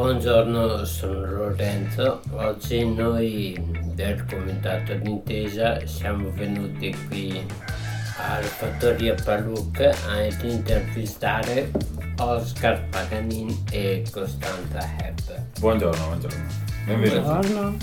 Buongiorno, sono Lorenzo. Oggi noi del Comitato d'Intesa siamo venuti qui alla fattoria Paluc ad intervistare Oscar Paganin e Costanza Hebb. Buongiorno, buongiorno. Benvenuti. Buongiorno.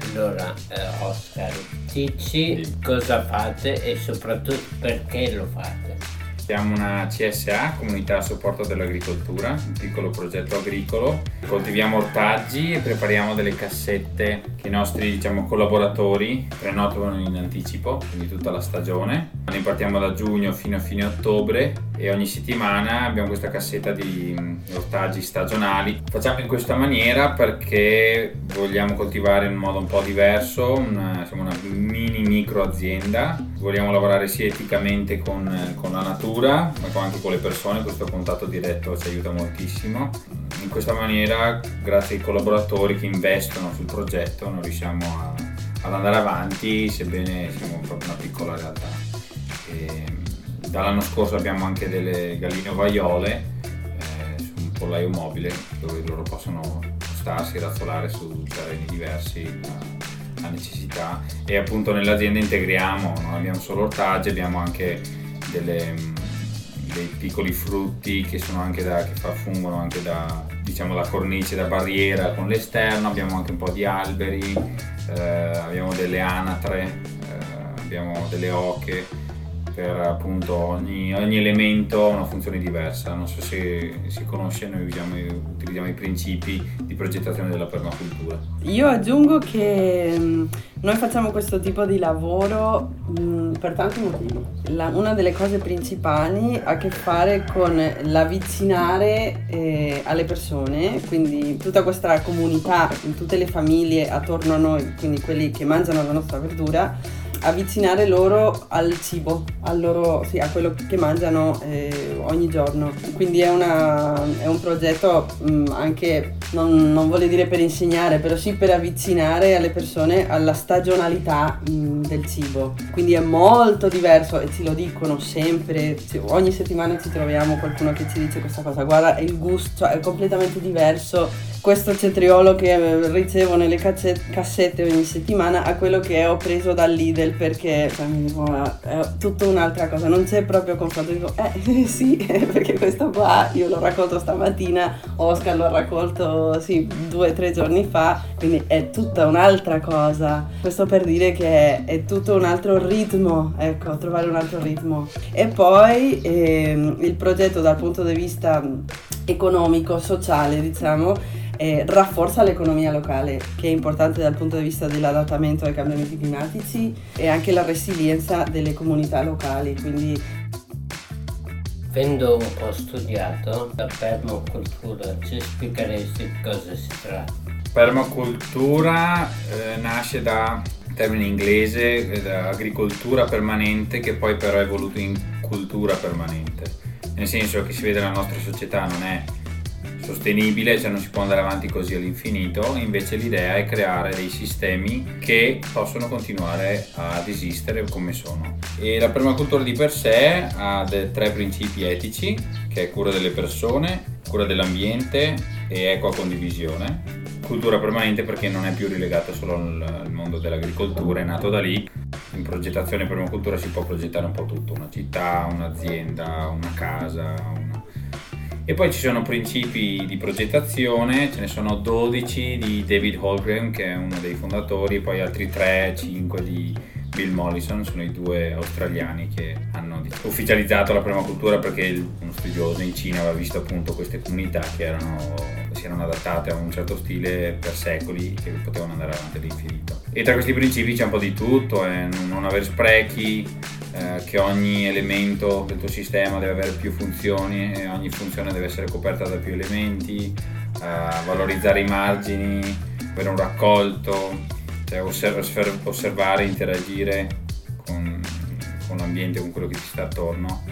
Allora, eh, Oscar, dici Sì. cosa fate e soprattutto perché lo fate? Siamo una CSA, Comunità a Supporto dell'Agricoltura, un piccolo progetto agricolo. Coltiviamo ortaggi e prepariamo delle cassette che i nostri diciamo, collaboratori prenotano in anticipo, quindi tutta la stagione. Ne partiamo da giugno fino a fine ottobre e ogni settimana abbiamo questa cassetta di mm, ortaggi stagionali. Facciamo in questa maniera perché vogliamo coltivare in modo un po' diverso, una, siamo una mini micro azienda, vogliamo lavorare sia eticamente con, con la natura ma anche con le persone, questo contatto diretto ci aiuta moltissimo. In questa maniera, grazie ai collaboratori che investono sul progetto, noi riusciamo a- ad andare avanti, sebbene siamo proprio una piccola realtà. E dall'anno scorso abbiamo anche delle galline ovaiole eh, su un pollaio mobile dove loro possono spostarsi razzolare su terreni diversi a, a necessità. E appunto nell'azienda integriamo, non abbiamo solo ortaggi, abbiamo anche delle, mh, dei piccoli frutti che sono anche da, che fungono anche da diciamo da cornice, da barriera con l'esterno, abbiamo anche un po' di alberi, eh, abbiamo delle anatre, eh, abbiamo delle oche per appunto ogni, ogni elemento ha una funzione diversa. Non so se si conosce, noi usiamo, utilizziamo i principi di progettazione della permacultura. Io aggiungo che mh, noi facciamo questo tipo di lavoro mh, per tanti motivi. La- una delle cose principali ha a che fare con l'avvicinare eh, alle persone, quindi tutta questa comunità, tutte le famiglie attorno a noi, quindi quelli che mangiano la nostra verdura, avvicinare loro al cibo, al loro- sì, a quello che mangiano eh, ogni giorno. Quindi è, una- è un progetto mh, anche, non, non voglio dire per insegnare, però sì per avvicinare alle persone alla stagionalità mh, del cibo. Quindi è molto diverso e ci lo dicono sempre, ci- ogni settimana ci troviamo qualcuno che ci dice questa cosa, guarda il gusto, cioè, è completamente diverso questo cetriolo che eh, ricevo nelle cassette ogni settimana a quello che ho preso dal Lidl perché cioè, "Ma è tutta un'altra cosa, non c'è proprio confronto, dico eh sì perché questo qua io l'ho raccolto stamattina, Oscar l'ho raccolto sì due o tre giorni fa, quindi è tutta un'altra cosa, questo per dire che è tutto un altro ritmo, ecco, trovare un altro ritmo. E poi ehm, il progetto dal punto di vista economico, sociale diciamo, eh, rafforza l'economia locale, che è importante dal punto di vista dell'adattamento ai cambiamenti climatici e anche la resilienza delle comunità locali. Quindi Avendo un po' studiato la permacultura, ci spiegheresti di cosa si tratta? Permacultura eh, nasce da termine inglese, eh, da agricoltura permanente che poi però è evoluto in cultura permanente. Nel senso che si vede la nostra società non è sostenibile, cioè non si può andare avanti così all'infinito, invece l'idea è creare dei sistemi che possono continuare ad esistere come sono. E la permacultura di per sé ha tre principi etici, che è cura delle persone, cura dell'ambiente e equa condivisione. Cultura permanente perché non è più rilegata solo al, mondo dell'agricoltura, è nato da lì. In progettazione permacultura si può progettare un po' tutto, una città, un'azienda, una casa, una- e poi ci sono principi di progettazione, ce ne sono 12 di David Holmgren che è uno dei fondatori, e poi altri 3-5 di Bill Mollison, sono i due australiani che hanno ufficializzato la permacultura perché uno studioso in Cina aveva visto appunto queste comunità che erano, si erano adattate a un certo stile per secoli che potevano andare avanti all'infinito. E tra questi principi c'è un po' di tutto, eh, non avere sprechi, eh, che ogni elemento del tuo sistema deve avere più funzioni e ogni funzione deve essere coperta da più elementi, eh, valorizzare i margini, avere un raccolto, cioè osser- osser- osservare, interagire con, con l'ambiente, con quello che ti sta attorno.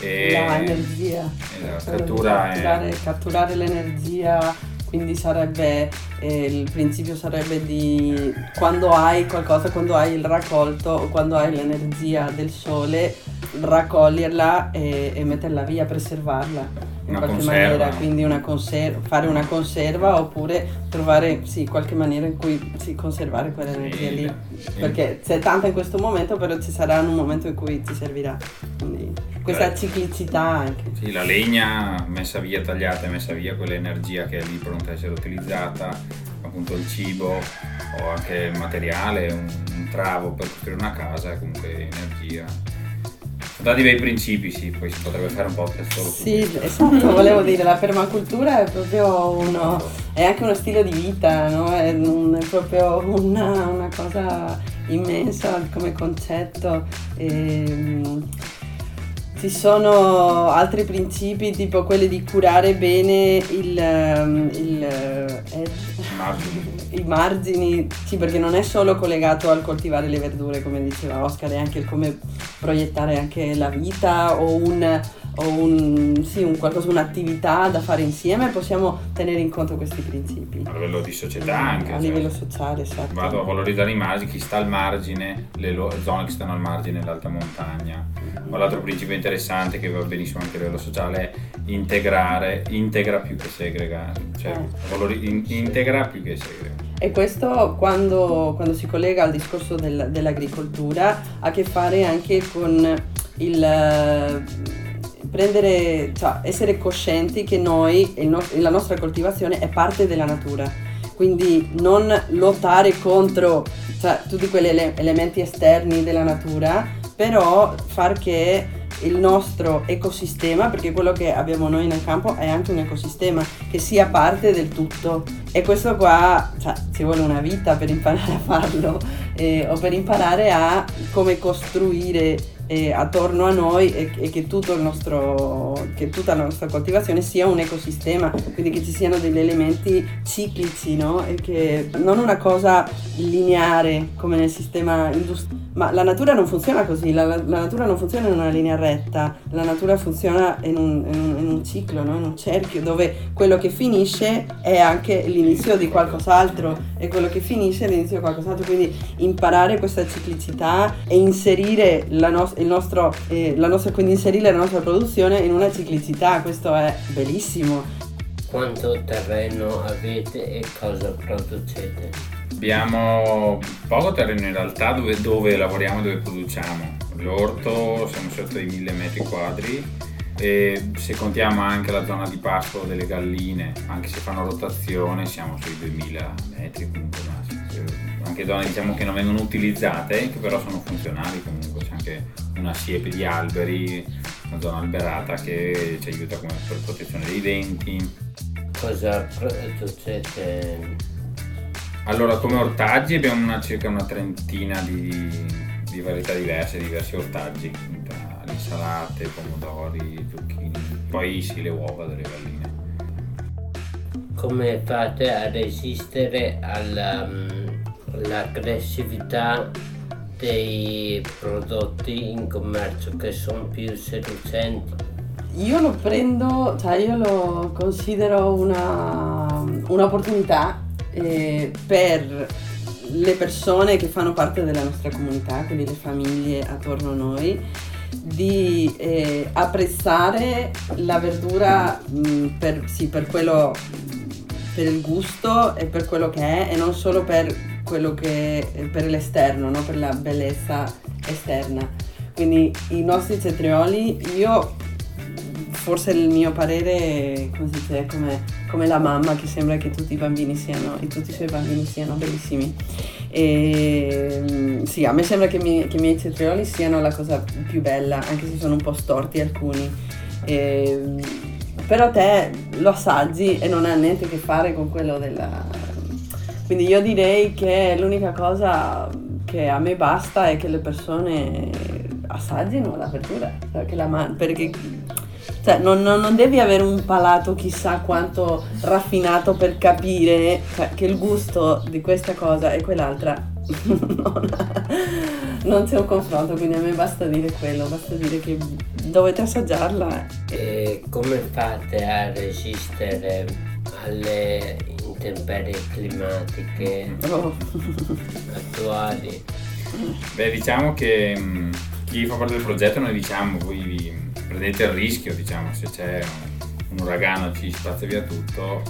E, la energia, di cattura è- catturare l'energia, quindi sarebbe, eh, il principio sarebbe di quando hai qualcosa, quando hai il raccolto o quando hai l'energia del sole, raccoglierla e, e metterla via, preservarla in Una qualche conserva. maniera, quindi una conserva, fare una conserva oppure trovare sì, qualche maniera in cui sì, conservare quell'energia Sì, lì. sì. Perché c'è tanta in questo momento, però ci sarà un momento in cui ti servirà. Quindi questa Eh. ciclicità anche. Sì, la legna messa via, tagliata e messa via, quell'energia che è lì pronta a essere utilizzata, appunto il cibo o anche il materiale, un, un travo per costruire una casa, è comunque energia. Dati bei principi, sì, poi si potrebbe fare un podcast solo su Sì, esatto, volevo dire, la permacultura è proprio uno, è anche uno stile di vita, no? È, un- è proprio una, una cosa immensa come concetto. Ehm, ci sono altri principi, tipo quelli di curare bene il, ehm, il, eh, Margini. I margini, sì, perché non è solo collegato al coltivare le verdure, come diceva Oscar, è anche il come proiettare anche la vita o un, o un, sì, un qualcosa, un'attività da fare insieme, possiamo tenere in conto questi principi. A livello di società anche. A cioè, livello sociale, esatto. Vado a valorizzare i margini, chi sta al margine, le lo- zone che stanno al margine dell'alta montagna. Ma l'altro principio interessante che va benissimo anche a livello sociale è integrare, integra più che segrega, cioè Eh. valori- in- integra più che segrega. E questo quando, quando si collega al discorso del- dell'agricoltura ha a che fare anche con il prendere, cioè essere coscienti che noi, no- la nostra coltivazione è parte della natura. Quindi non lottare contro cioè, tutti quegli ele- elementi esterni della natura, però far che il nostro ecosistema, perché quello che abbiamo noi nel campo è anche un ecosistema che sia parte del tutto. E questo qua, cioè, ci vuole una vita per imparare a farlo eh, o per imparare a come costruire eh, attorno a noi e, e che, nostro, che tutta la nostra coltivazione sia un ecosistema, quindi che ci siano degli elementi ciclici, no? E che non una cosa lineare come nel sistema industriale. Ma la natura non funziona così, la, la natura non funziona in una linea retta, la natura funziona in un, in un- in un ciclo, no? in un cerchio dove quello che finisce è anche l'inizio di qualcos'altro e quello che finisce è l'inizio di qualcos'altro, quindi imparare questa ciclicità e inserire la, nos- il nostro, eh, la nostra, quindi inserire la nostra produzione in una ciclicità, questo è bellissimo. Quanto terreno avete e cosa producete? Abbiamo poco terreno in realtà dove, dove lavoriamo e dove produciamo. L'orto siamo sotto i 1000 metri quadri e se contiamo anche la zona di pascolo delle galline, anche se fanno rotazione, siamo sui 2000 metri comunque massimo. Anche zone diciamo che non vengono utilizzate, che però sono funzionali comunque, c'è anche una siepe di alberi, una zona alberata che ci aiuta come per protezione dei venti. Cosa producete? Allora, come ortaggi abbiamo una- circa una trentina di, di varietà diverse, diversi ortaggi, tra insalate, pomodori, zucchini, poi sì, le uova delle galline. Come fate a resistere all'aggressività dei prodotti in commercio che sono più seducenti? Io lo prendo, cioè io lo considero una, un'opportunità eh, per le persone che fanno parte della nostra comunità, quindi le famiglie attorno a noi, di eh, apprezzare la verdura mh, per, sì, per quello, per il gusto e per quello che è e non solo per quello che per l'esterno, no? per la bellezza esterna. Quindi i nostri cetrioli, io forse il mio parere come si dice, come, come la mamma che sembra che tutti i bambini siano, e tutti i suoi bambini siano bellissimi. E, mm, sì, a me sembra che, mi- che i miei cetrioli siano la cosa più bella, anche se sono un po' storti alcuni. E, mm, però te lo assaggi e non ha niente a che fare con quello della... Quindi io direi che l'unica cosa che a me basta è che le persone assaggino la verdura, cioè la man- perché cioè, non, non- non devi avere un palato chissà quanto raffinato per capire cioè, che il gusto di questa cosa e quell'altra non, non c'è un confronto, quindi a me basta dire quello, basta dire che dovete assaggiarla. E come fate a resistere alle intemperie climatiche Oh. attuali? Beh, diciamo che, mh, chi fa parte del progetto noi diciamo, voi vi prendete il rischio, diciamo, se c'è un, un uragano ci spazza via tutto,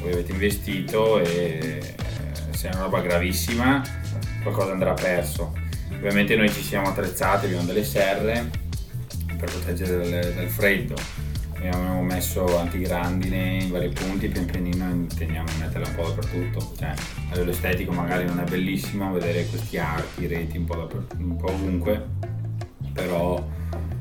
voi avete investito e eh, se è una roba gravissima qualcosa andrà perso. Ovviamente noi ci siamo attrezzati, abbiamo delle serre per proteggere dal, dal freddo, abbiamo messo antigrandine in vari punti, pian pianino intendiamo di metterla un po' dappertutto. Cioè, a livello estetico magari non è bellissimo vedere questi archi, reti un po', un po ovunque, però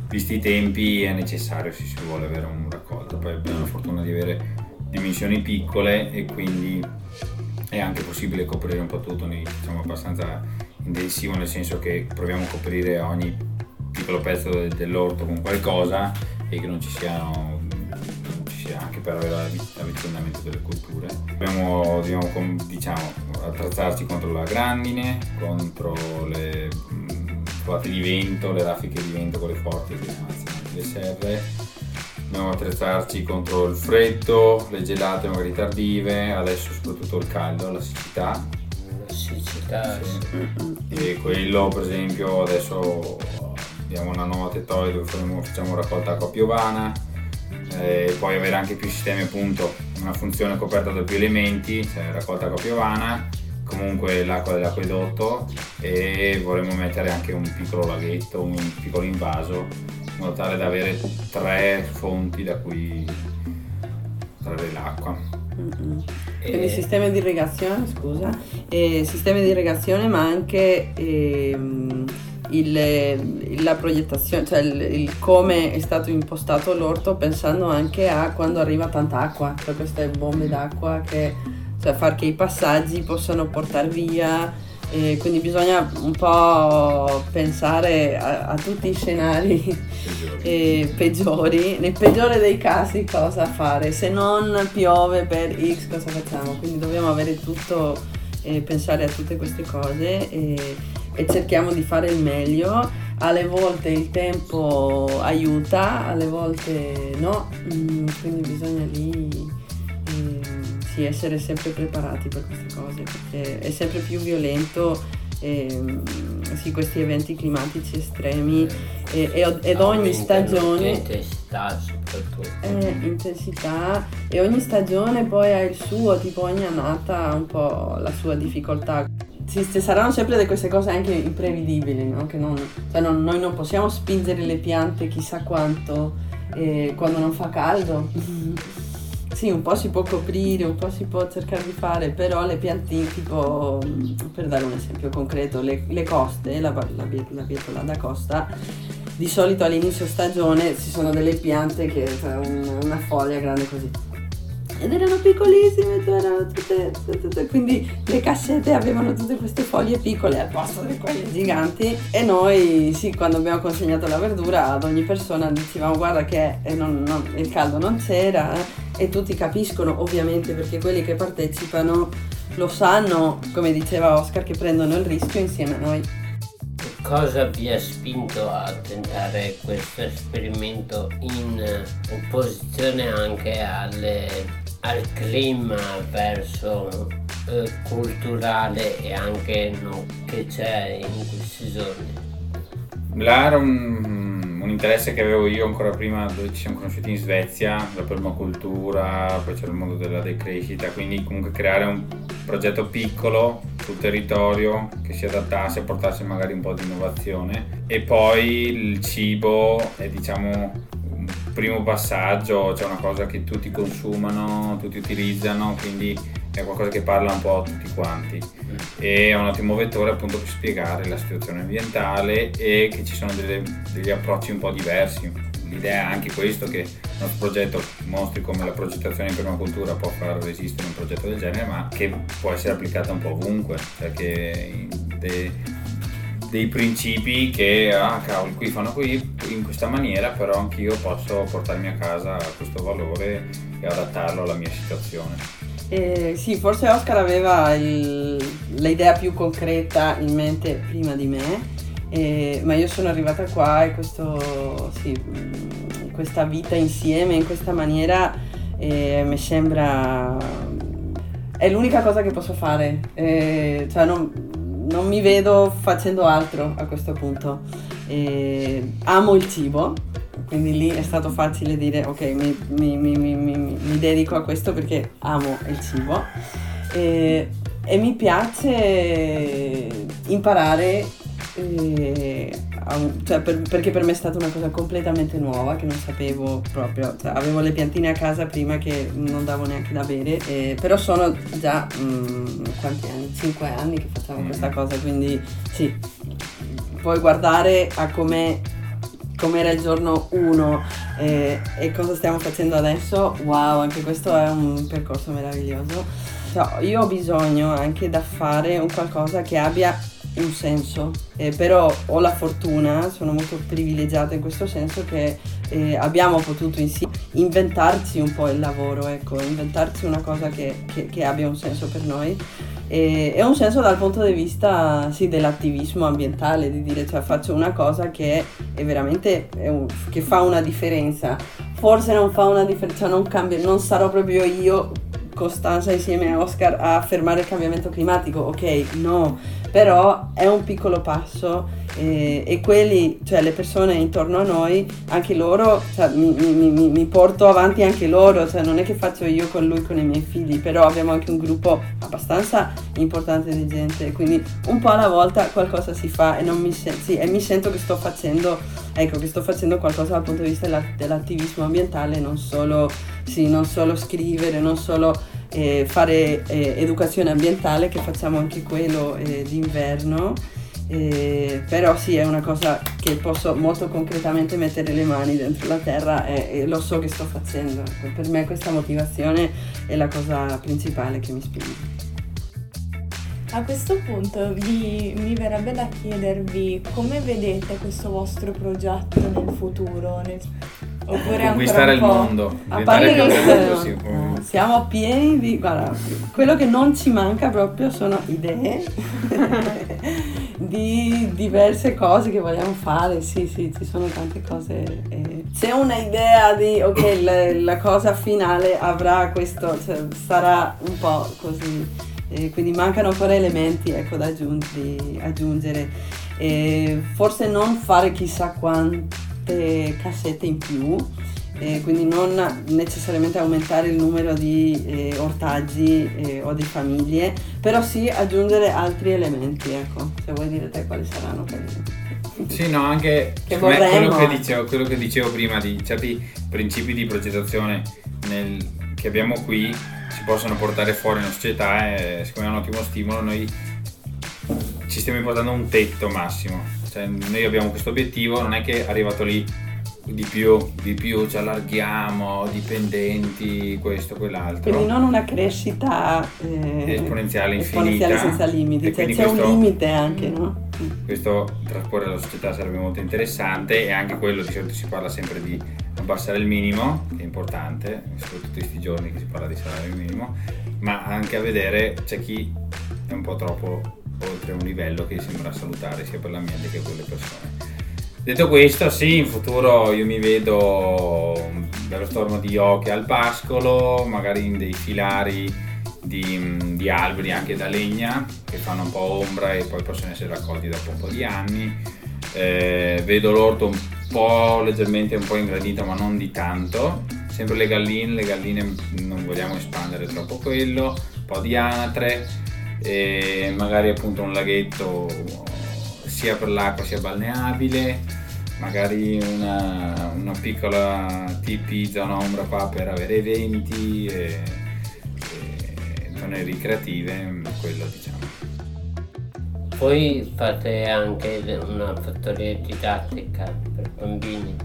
visti i tempi è necessario se si vuole avere un raccolto. Poi abbiamo la fortuna di avere dimensioni piccole e quindi è anche possibile coprire un po' tutto, noi siamo abbastanza intensivo nel senso che proviamo a coprire ogni piccolo pezzo dell'orto con qualcosa e che non ci siano per avere l'avvicinamento delle culture. Dobbiamo, dobbiamo diciamo, attrezzarci contro la grandine, contro le fate di vento, le raffiche di vento con le forti che ammazzano le serre. Dobbiamo attrezzarci contro il freddo, le gelate magari tardive, adesso soprattutto il caldo, la siccità. La siccità, sì. E quello per esempio adesso abbiamo una nuova tettoia dove facciamo raccolta acqua piovana e poi avere anche più sistemi appunto, una funzione coperta da più elementi, cioè raccolta acqua piovana comunque l'acqua dell'acquedotto e vorremmo mettere anche un piccolo laghetto, un piccolo invaso in modo tale da avere tre fonti da cui trarre l'acqua. Mm-hmm. Quindi sistemi di irrigazione, scusa, e sistemi di irrigazione ma anche ehm, il, la progettazione, cioè il, il, come è stato impostato l'orto pensando anche a quando arriva tanta acqua, cioè queste bombe d'acqua che cioè far che i passaggi possano portare via. E quindi bisogna un po' pensare a, a tutti i scenari peggiori. peggiori. Nel peggiore dei casi cosa fare? Se non piove per X cosa facciamo? Quindi dobbiamo avere tutto, eh, pensare a tutte queste cose e, e cerchiamo di fare il meglio. Alle volte il tempo aiuta, alle volte no, mm, quindi bisogna lì... Eh, sì, essere sempre preparati per queste cose perché è sempre più violento ehm, sì, questi eventi climatici estremi e, e, ed ogni stagione intensità soprattutto. Eh, intensità. E ogni stagione poi ha il suo tipo ogni annata ha un po' la sua difficoltà ci saranno sempre queste cose anche imprevedibili no? non, cioè non, noi non possiamo spingere le piante chissà quanto eh, quando non fa caldo Sì, un po' si può coprire, un po' si può cercare di fare, però le piantine, tipo, per dare un esempio concreto, le, le coste, la, la, la bietola da costa, di solito all'inizio stagione ci sono delle piante che cioè, una foglia grande così ed erano piccolissime, erano tutte, tutte, tutte, quindi le cassette avevano tutte queste foglie piccole al posto di quelle giganti e noi sì, quando abbiamo consegnato la verdura ad ogni persona dicevamo guarda che eh, non, non, il caldo non c'era eh, e tutti capiscono ovviamente perché quelli che partecipano lo sanno, come diceva Oscar, che prendono il rischio insieme a noi. Cosa vi ha spinto a tentare questo esperimento in opposizione anche alle al clima verso eh, culturale e anche no, che c'è in questi giorni. Là era un, un, interesse che avevo io ancora prima dove ci siamo conosciuti in Svezia, la permacultura, poi c'era il mondo della decrescita, quindi comunque creare un progetto piccolo sul territorio che si adattasse a portarsi magari un po' di innovazione e poi il cibo è diciamo primo passaggio, c'è una cosa che tutti consumano, tutti utilizzano, quindi è qualcosa che parla un po' a tutti quanti e è un ottimo vettore appunto per spiegare la situazione ambientale e che ci sono delle, degli approcci un po' diversi. L'idea è anche questo che il nostro progetto mostri come la progettazione in permacultura può far resistere un progetto del genere ma che può essere applicata un po' ovunque, perché dei principi che, ah cavolo, qui fanno qui in questa maniera, però anch'io posso portarmi a casa questo valore e adattarlo alla mia situazione. Eh, sì, forse Oscar aveva il, l'idea più concreta in mente prima di me, eh, ma io sono arrivata qua e questo, sì, questa vita insieme in questa maniera eh, mi sembra... è l'unica cosa che posso fare. Eh, cioè non, non mi vedo facendo altro a questo punto. E amo il cibo, quindi lì è stato facile dire ok mi, mi, mi, mi dedico a questo perché amo il cibo e, e mi piace imparare eh, cioè per, perché per me è stata una cosa completamente nuova che non sapevo proprio, cioè, avevo le piantine a casa prima che non davo neanche da bere, eh, però sono già mh, mm, quanti anni? 5 anni che facciamo mm. questa cosa, quindi sì, puoi guardare a come era il giorno 1 eh, e cosa stiamo facendo adesso, wow, anche questo è un percorso meraviglioso. Cioè, io ho bisogno anche da fare un qualcosa che abbia un senso, eh, però ho la fortuna, sono molto privilegiata in questo senso che eh, abbiamo potuto insieme inventarci un po' il lavoro, ecco, inventarci una cosa che, che, che abbia un senso per noi. E, un senso dal punto di vista sì, dell'attivismo ambientale, di dire cioè faccio una cosa che è veramente è un, che fa una differenza, forse non fa una differenza, cioè non cambia, non sarò proprio io Costanza insieme a Oscar a fermare il cambiamento climatico, ok, no, però è un piccolo passo e, e quelli, cioè le persone intorno a noi, anche loro, cioè, mi, mi, mi, mi, porto avanti anche loro, cioè non è che faccio io con lui, con i miei figli, però abbiamo anche un gruppo abbastanza importante di gente, quindi un po' alla volta qualcosa si fa e, mi, sen- sì, e mi sento che sto facendo, ecco, che sto facendo qualcosa dal punto di vista della, dell'attivismo ambientale, non solo, sì, non solo scrivere, non solo eh, fare eh, educazione ambientale, che facciamo anche quello eh, d'inverno. Però sì, è una cosa che posso molto concretamente mettere le mani dentro la terra e, e lo so che sto facendo. Per me questa motivazione è la cosa principale che mi spinge. A questo punto vi, mi verrebbe da chiedervi come vedete questo vostro progetto nel futuro, nel, Oppure conquistare il mondo, parte che sì, siamo pieni di guarda, quello che non ci manca proprio sono idee di diverse cose che vogliamo fare. Sì, sì, ci sono tante cose. Eh, c'è una idea di ok, la, la cosa finale avrà questo, cioè, sarà un po' così. Eh, quindi mancano ancora elementi ecco, da aggiungere. aggiungere. Eh, forse non fare chissà quanto molte cassette in più, eh, quindi non necessariamente aumentare il numero di eh, ortaggi eh, o di famiglie, però sì aggiungere altri elementi, ecco, se vuoi dire te quali saranno quelli. Sì, no, anche che quello, che dicevo, quello che dicevo prima di certi principi di progettazione nel, che abbiamo qui si possono portare fuori in società e secondo me è un ottimo stimolo. Noi ci stiamo impostando un tetto massimo cioè, noi abbiamo questo obiettivo, non è che arrivato lì di più, di più ci allarghiamo, dipendenti, questo, quell'altro. Quindi non una crescita eh, esponenziale infinita. Esponenziale senza limiti, cioè, c'è questo, un limite anche, no? Questo trasporre alla società sarebbe molto interessante e anche quello di solito si parla sempre di abbassare il minimo, che è importante, soprattutto questi giorni che si parla di salario minimo, ma anche a vedere c'è chi è un po' troppo oltre un livello che sembra salutare sia per l'ambiente che per le persone. Detto questo, sì, in futuro io mi vedo un bello stormo di oche al pascolo, magari in dei filari di, di, alberi anche da legna che fanno un po' ombra e poi possono essere raccolti dopo un po' di anni. Eh, vedo l'orto un po' leggermente un po' ingradito ma non di tanto. Sempre le galline, le galline non vogliamo espandere troppo quello, un po' di anatre e magari appunto un laghetto sia per l'acqua sia balneabile, magari una, una piccola tipi zona ombra qua per avere eventi e, e zone ricreative, quello diciamo. Poi fate anche una fattoria didattica per bambini.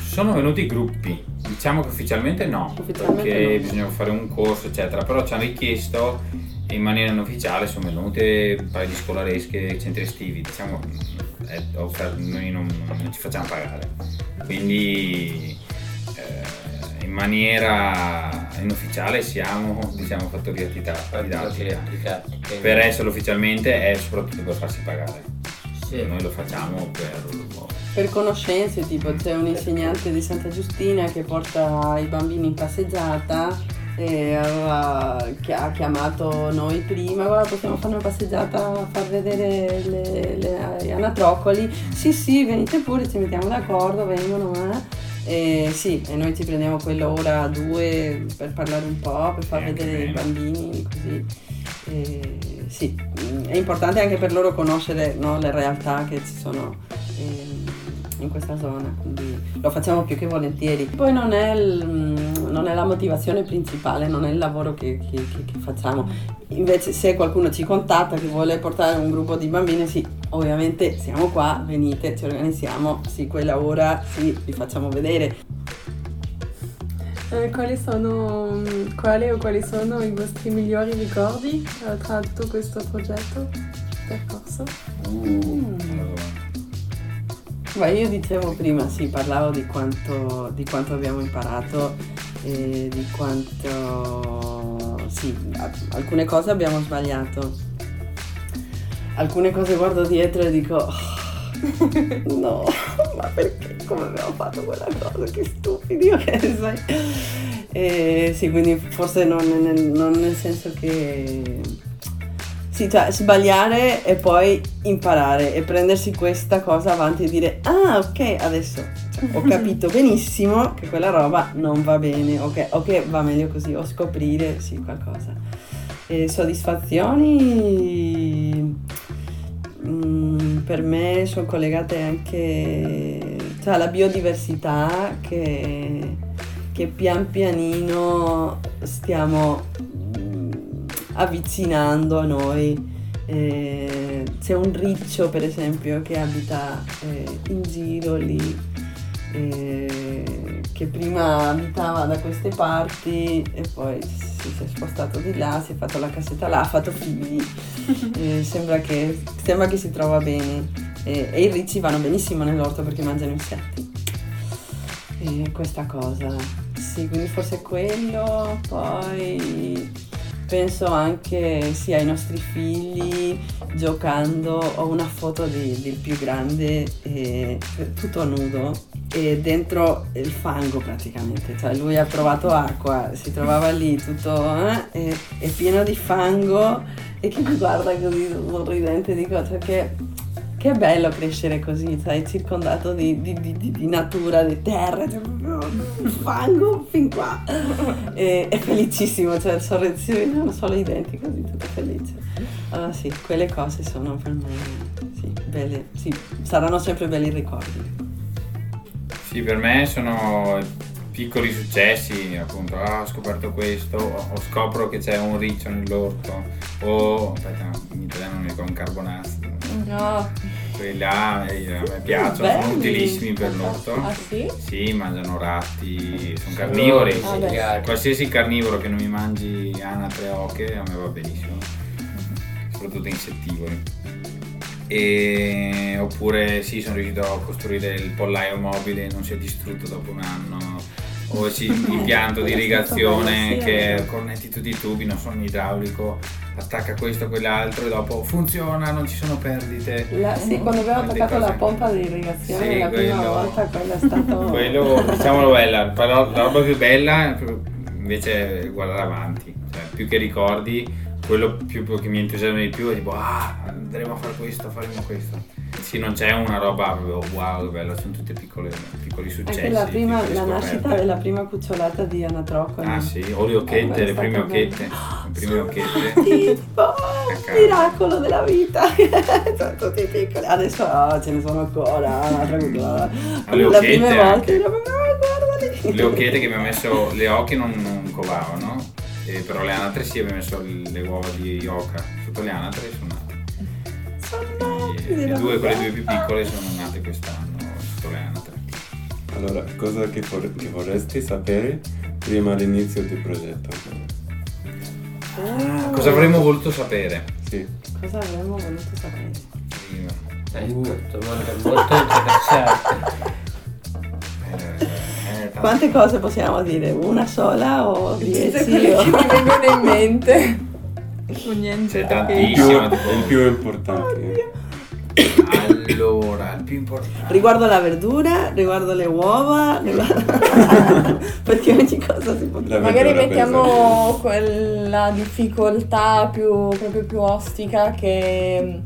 Sono venuti gruppi, diciamo che ufficialmente no, ufficialmente perché no. bisogna fare un corso eccetera, però ci hanno richiesto in maniera non ufficiale sono venute un paio di scolaresche, centri estivi, diciamo è offerto, noi non, non, ci facciamo pagare, quindi eh, in maniera inufficiale siamo diciamo fattoria didattica, per essere ufficialmente è soprattutto per farsi pagare, sì. noi lo facciamo per... Per conoscenze, tipo c'è un insegnante di Santa Giustina che porta i bambini in passeggiata e aveva, che ha chiamato noi prima, guarda possiamo fare una passeggiata, far vedere le, le, gli anatroccoli, sì sì venite pure, ci mettiamo d'accordo, vengono, eh. E sì, e noi ci prendiamo quell'ora, due per parlare un po', per far E vedere i bambini, così. E sì, è importante anche per loro conoscere no, le realtà che ci sono ehm, in questa zona, quindi lo facciamo più che volentieri. Poi non è, il- non è la motivazione principale, non è il lavoro che, che- che- che facciamo. Invece se qualcuno ci contatta che vuole portare un gruppo di bambine, sì, ovviamente siamo qua, venite, ci organizziamo, sì, quella ora, sì, vi facciamo vedere. Eh, quali, sono, mm, quali o quali sono i vostri migliori ricordi eh, tra tutto questo progetto, percorso? Allora, Beh, io dicevo prima, sì, parlavo di quanto, di quanto abbiamo imparato e di quanto, sì, alcune cose abbiamo sbagliato. Alcune cose guardo dietro e dico, "Oh, no, ma perché, come abbiamo fatto quella cosa, che stupidi, che sai. E sì, quindi forse non nel, non nel senso che... Sì, cioè sbagliare e poi imparare e prendersi questa cosa avanti e dire ah ok adesso ho capito benissimo che quella roba non va bene o che, o va meglio così o scoprire sì qualcosa. E soddisfazioni mm, per me sono collegate anche cioè, alla biodiversità che, che pian pianino stiamo mm, avvicinando a noi. Eh, c'è un riccio per esempio che abita eh, in giro lì eh, che prima abitava da queste parti e poi si, si è spostato di là, si è fatto la cassetta là, ha fatto figli, Eh, sembra, che, sembra che si trova bene. Eh, e i ricci vanno benissimo nell'orto perché mangiano insetti. E questa cosa, sì, quindi forse quello, poi penso anche sì, ai nostri figli giocando, ho una foto di- del più grande eh, tutto nudo. e dentro il fango praticamente, cioè lui ha trovato acqua, si trovava lì tutto eh, e- pieno di fango e che mi guarda così sorridente dico cioè che, che bello crescere così, sai, circondato di, di- di- di- natura, di terra, cioè, fango fin qua e, è felicissimo, cioè non solo i denti così, tutto felice. Allora sì, quelle cose sono per me, sì, belle, sì, saranno sempre belli ricordi. Sì, per me sono piccoli successi, appunto, ah, ho scoperto questo, o scopro che c'è un riccio nell'orto, o aspetta, in italiano non mi ricordo, un carbonastro. No. Quelli là eh, a me piacciono, Belli. sono utilissimi per l'orto. Ah sì? Sì, mangiano ratti, sono carnivori. Ah. Qualsiasi carnivoro che non mi mangi anatre oche a me va benissimo, soprattutto insettivori. E, oppure sì, sono riuscito a costruire il pollaio mobile e non si è distrutto dopo un anno. O sì, l'impianto di irrigazione che connetti tutti i tubi, non sono idraulico, attacca questo, quell'altro e dopo funziona, non ci sono perdite. La- sì, quando abbiamo attaccato la pompa di irrigazione Sì, la prima quello- volta, quello è stato... Quello, diciamolo bella, però la roba più bella invece è guardare avanti, cioè più che ricordi, quello più che mi entusiasma di più è tipo ah andremo a fare questo, faremo questo. Sì, non c'è una roba proprio wow, che bello, sono tutte piccole, piccoli successi. Anche la, prima, la nascita della prima cucciolata di Anatrocoli. Ah sì, o le occhette, Eh, le è prime occhette, le prime occhette. Tipo, oh, miracolo della vita, sono tutti piccoli, adesso oh, ce ne sono ancora, le La prima volta ero oh, guardali. Le occhiette che abbiamo messo, le oche non, non covavano, eh, però le anatre sì abbiamo messo le uova di oca, sotto le anatre sono nate. Sono Quindi, nati, Le due, quelle due più piccole sono nate quest'anno sotto le anatre. Allora, cosa che, vor- che vorresti sapere prima dell'inizio del progetto? Oh, Cosa avremmo voluto sapere? Sì. Cosa avremmo voluto sapere? prima? Ecco, domanda molto interessante. Quante cose possiamo dire? Una sola o dieci? quelle o- che mi vengono in mente. O niente. C'è perché- Il più, tantissimo. tipo- il più importante. Al- Allora, il più importante. Riguardo la verdura, riguardo le uova, riguardo- perché ogni cosa si può La Magari mettiamo quella difficoltà più, proprio più ostica che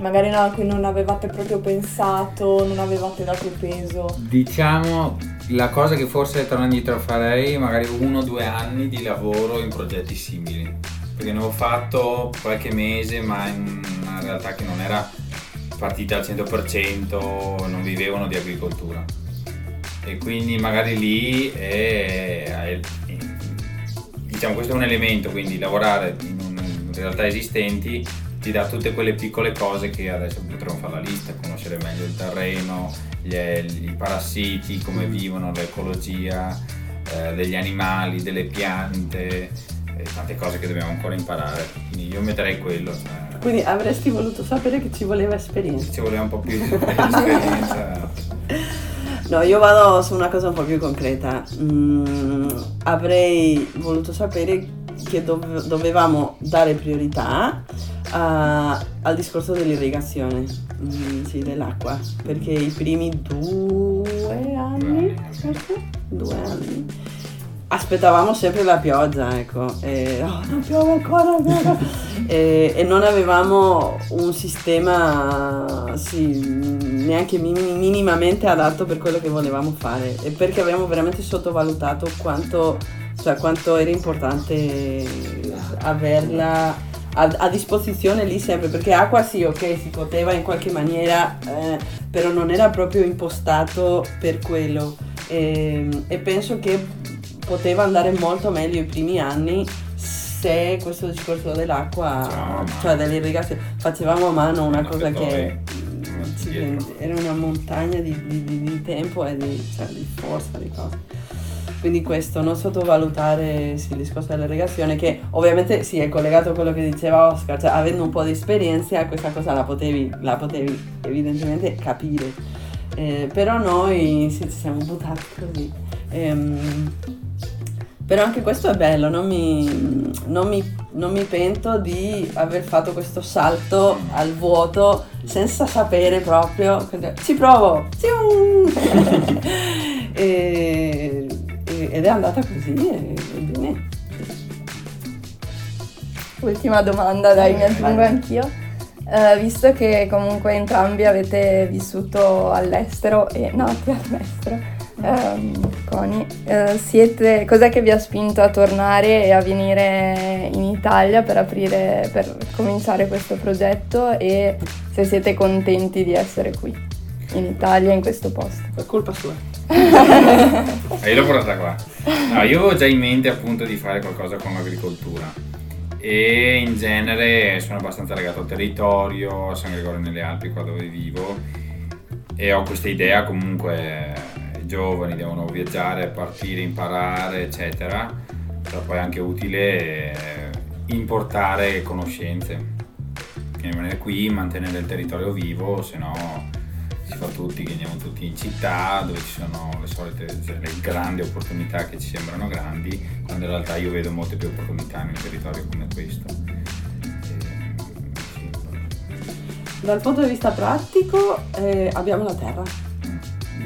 magari no, a cui non avevate proprio pensato, non avevate dato peso. Diciamo la cosa che forse tornando indietro farei, magari uno o due anni di lavoro in progetti simili. Perché ne ho fatto qualche mese, ma in una realtà che non era partita al 100%, non vivevano di agricoltura. E quindi magari lì è, è- diciamo questo è un elemento, quindi lavorare in, un- in realtà esistenti ti dà tutte quelle piccole cose che adesso potremmo fare la lista, conoscere meglio il terreno, gli- i parassiti, come vivono, l'ecologia eh, degli animali, delle piante, e tante cose che dobbiamo ancora imparare. Quindi io metterei quello, cioè, Quindi avresti voluto sapere che ci voleva esperienza. ci voleva un po' più di esperienza. No, io vado su una cosa un po' più concreta. Mm, avrei voluto sapere che dove- dovevamo dare priorità a- al discorso dell'irrigazione, mm, sì, dell'acqua, perché i primi due anni? Due anni. Aspettavamo sempre la pioggia, ecco, e oh, non piove ancora, e, e non avevamo un sistema sì, neanche min- minimamente adatto per quello che volevamo fare. E perché avevamo veramente sottovalutato quanto, cioè, quanto era importante averla a, a disposizione lì sempre perché acqua sì ok si poteva in qualche maniera eh, però non era proprio impostato per quello. E, e penso che poteva andare molto meglio i primi anni se questo discorso dell'acqua, cioè dell'irrigazione, facevamo a mano una cosa che era una montagna di, di- di- di tempo e di, cioè, di forza, di cose. Quindi questo, non sottovalutare sì, il discorso dell'irrigazione, che ovviamente sì, è collegato a quello che diceva Oscar, cioè avendo un po' di esperienza questa cosa la potevi, la potevi evidentemente capire. Eh, però noi sì, ci siamo buttati così. Ehm, però anche questo è bello, non mi, non mi- non mi pento di aver fatto questo salto al vuoto senza sapere proprio. Ci provo! Zium! E- e- ed è andata così e, e bene. Ultima domanda, dai, mi aggiungo anch'io. Eh, visto che comunque entrambi avete vissuto all'estero e nati all'estero, ehm, Coni, eh, siete, cos'è che vi ha spinto a tornare e a venire in Italia per aprire, per cominciare questo progetto e se siete contenti di essere qui, in Italia, in questo posto? Per colpa sua. E io l'ho portata qua. No, io avevo già in mente appunto di fare qualcosa con l'agricoltura e in genere sono abbastanza legato al territorio, a San Gregorio nelle Alpi, qua dove vivo e ho questa idea comunque i giovani devono viaggiare, partire, imparare, eccetera, però poi è anche utile eh, importare conoscenze e rimanere qui, mantenere il territorio vivo, se no si fa tutti, che andiamo tutti in città dove ci sono le solite le grandi opportunità che ci sembrano grandi, quando in realtà io vedo molte più opportunità in un territorio come questo. E, sì, Dal punto di vista pratico eh, abbiamo la terra.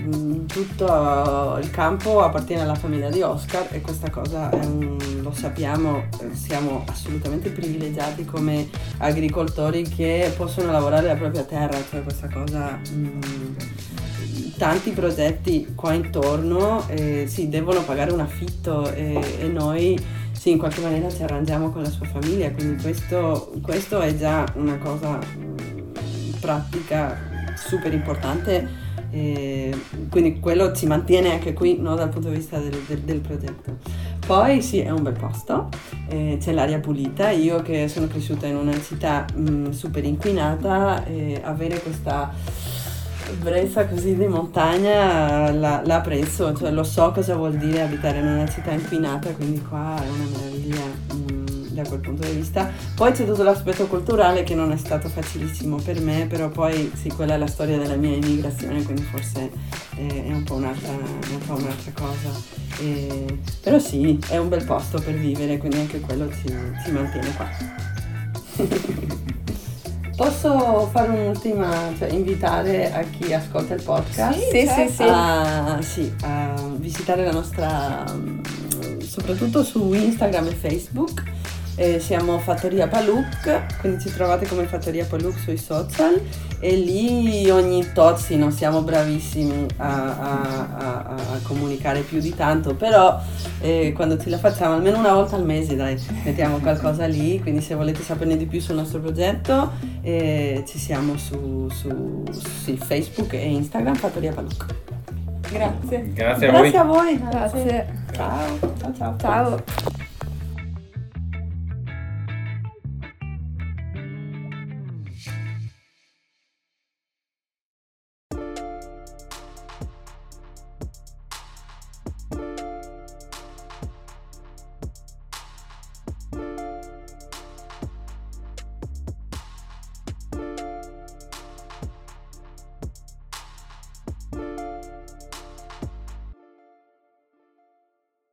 Mm, Tutto il campo appartiene alla famiglia di Oscar e questa cosa un- lo sappiamo, eh, siamo assolutamente privilegiati come agricoltori che possono lavorare la propria terra, cioè questa cosa... mm, tanti progetti qua intorno eh, sì, devono pagare un affitto e, e noi sì, in qualche maniera ci arrangiamo con la sua famiglia, quindi questo, questo è già una cosa mm, pratica super importante. E quindi quello ci mantiene anche qui no, dal punto di vista del, del- del progetto. Poi sì, è un bel posto, eh, c'è l'aria pulita. Io che sono cresciuta in una città mm, super inquinata, eh, avere questa brezza così di montagna la, la apprezzo, cioè lo so cosa vuol dire abitare in una città inquinata, quindi qua è una meraviglia da quel punto di vista. Poi c'è tutto l'aspetto culturale che non è stato facilissimo per me, però poi sì, quella è la storia della mia immigrazione, quindi forse eh, è un po' un'altra, un po' un'altra cosa. E- però sì, è un bel posto per vivere, quindi anche quello ci, ci mantiene qua. Posso fare un'ultima, cioè invitare a chi ascolta il podcast Sì, sì, sì. a, sì, a visitare la nostra, mm, soprattutto su Instagram e Facebook. Eh, siamo Fattoria Paluk, quindi ci trovate come Fattoria Paluk sui social e lì ogni sì, non siamo bravissimi a, a- a- a comunicare più di tanto, però eh, quando ce la facciamo almeno una volta al mese dai, mettiamo qualcosa lì, quindi se volete saperne di più sul nostro progetto eh, ci siamo su, su- sì, Facebook e Instagram Fattoria Paluk. Grazie. Grazie a voi. Grazie a voi. Grazie. Ciao, ciao, ciao. Ciao.